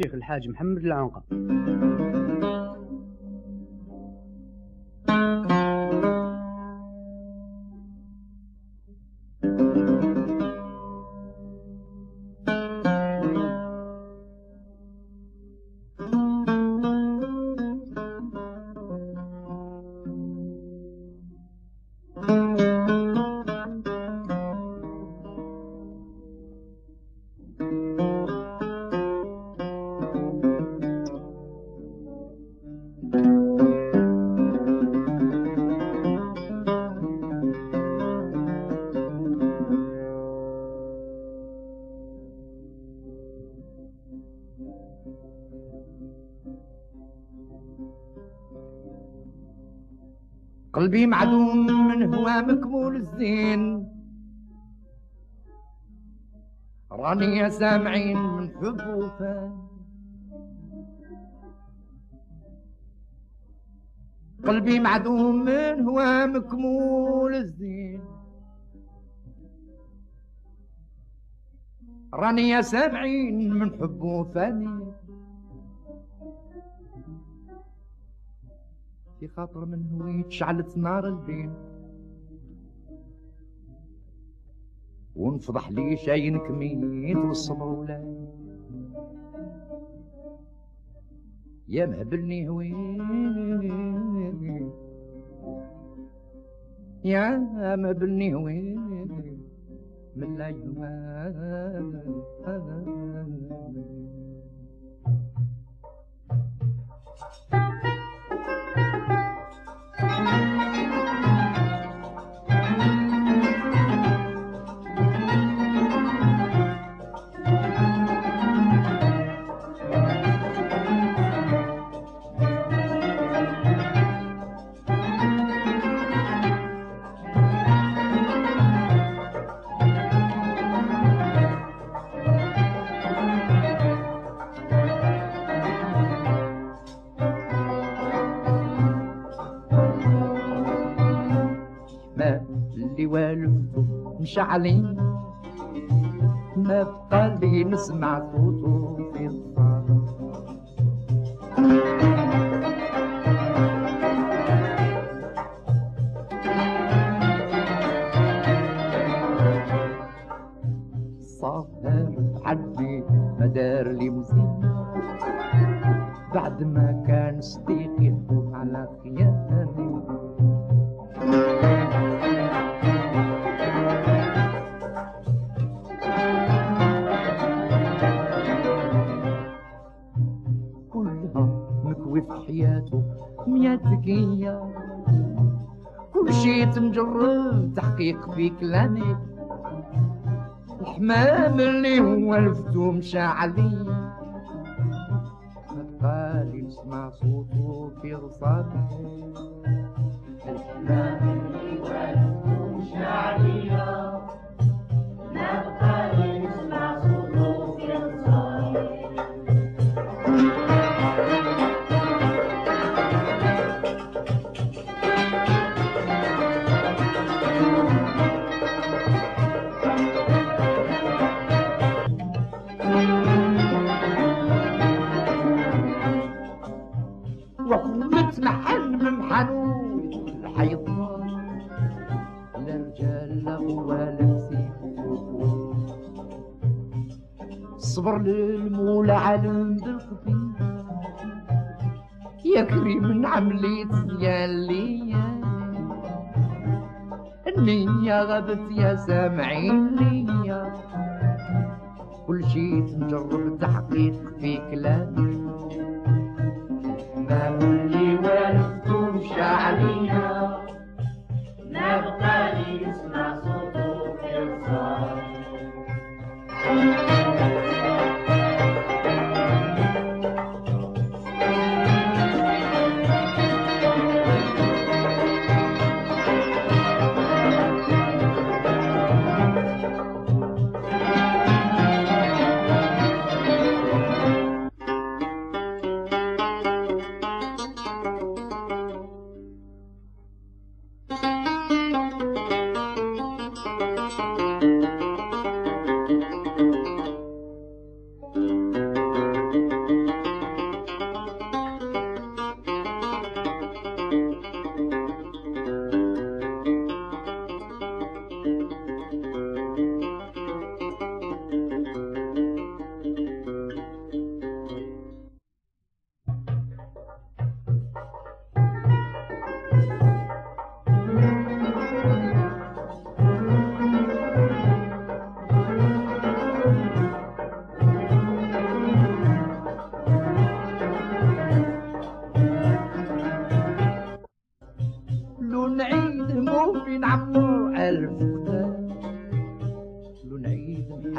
الشيخ الحاج محمد العنقة قلبي معدوم من هوا مكمول الزين. راني يا سامعين من حب وفان قلبي معدوم من هوا مكمول الزين. راني يا سامعين من حب وفاني في خاطر من هويت شعلت نار البين ونفضح لي شاين كميت والصبر ولا يا مهبلني هويت يا مهبلني هويت من لا مشعلين ما بقى لي نسمع صوته في الصالة. عدي مدار لي مزين بعد ما كان صديقي على خياني ذكية كل شي تمجرب تحقيق في كلامي الحمام اللي هو لفتو مشى عليه قال يسمع صوته في غصانه الحمام اللي هو لفتو مشى عليه وقمت محل من حنوت الحيطان لا رجال لا ولا صبر للمولى علم بالخفي يا كريم عمليت يا ليا النية غابت يا سامعين ليا كل شي تنجرب تحقيق في كلامي. ما اللي والدته مشى علينا نبقى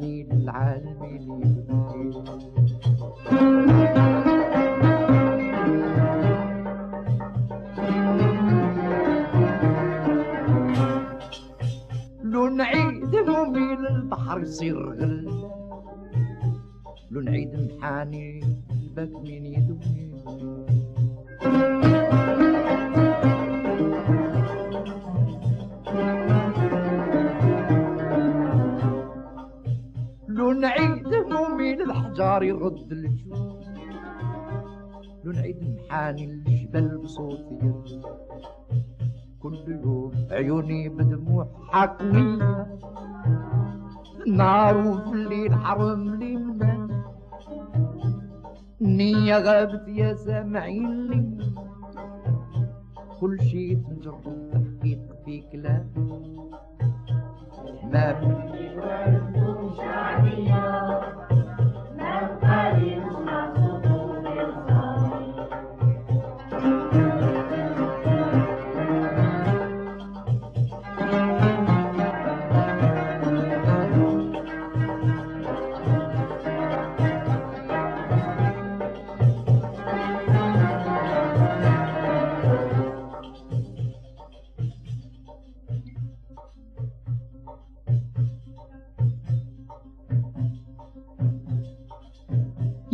يعني للعالم لو نعيد نومي للبحر يصير غل لو نعيد محاني الباب من يدوي. همومي للحجار يرد الجو نعيد محاني الجبل بصوتي كل يوم عيوني بدموع حاكمية النهار وفي الليل حرم لي ملان النية غابت يا سامعين لي. كل شي تنجرب تحقيق في كلام. حمام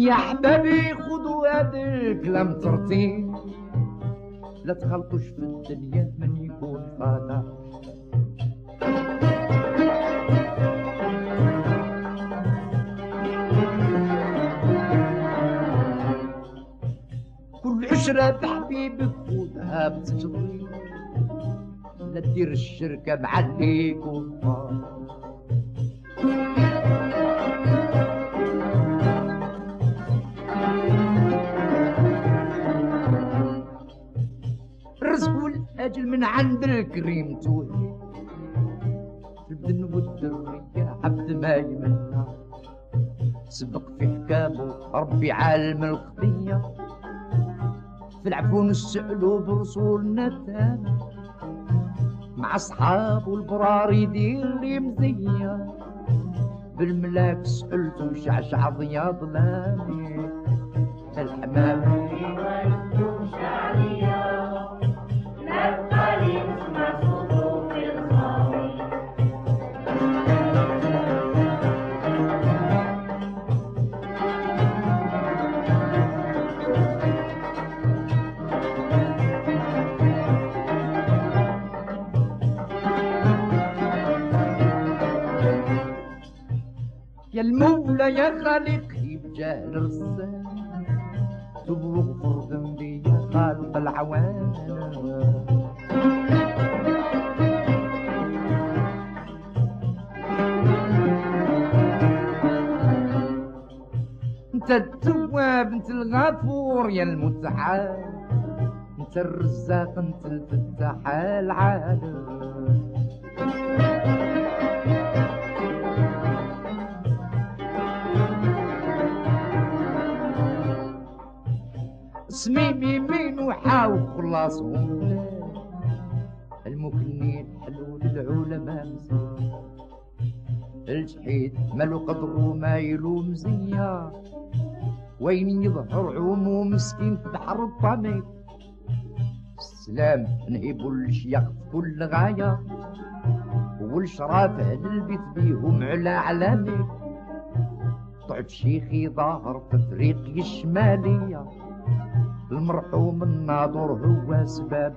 يا حبابي خذوا هذا الكلام ترتيب لا تخلطوش في الدنيا من يكون فاضع كل عشرة حبيبك خذها بتجري. لا تدير الشركة مع اللي يكون فاضع والأجل من عند الكريم توهي البدن والدرية عبد ما يمنى. سبق في حكامه ربي عالم القضية. في العفون السألوا برسولنا تانا مع أصحابه البرار يدير لي مزية. بالملاك سألته شعشع ضيا ظلامي. الحمام المولى يا خالقي بجاه الرسال تب واغفر ذنبي يا خالق العوالم انت التواب انت الغفور يا المتعال انت الرزاق انت الفتاح العالم اسمي ميمين وحاو خلاصهم. المكنين حلول العلماء مزيان. الجحيد مالو قدر وما يلو مزية وين يظهر عموم مسكين في بحر الطمي السلام نهيبو الشيخ في كل غاية. والشراف أهل البيت بيهم على علامي طعت شيخي ظاهر في طريقي الشمالية. المرحوم الناظر هو سبب.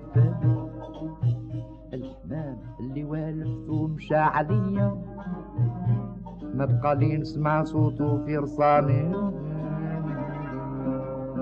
الحمام اللي والفته مشى عليا. ما بقى لي نسمع صوته في رصاني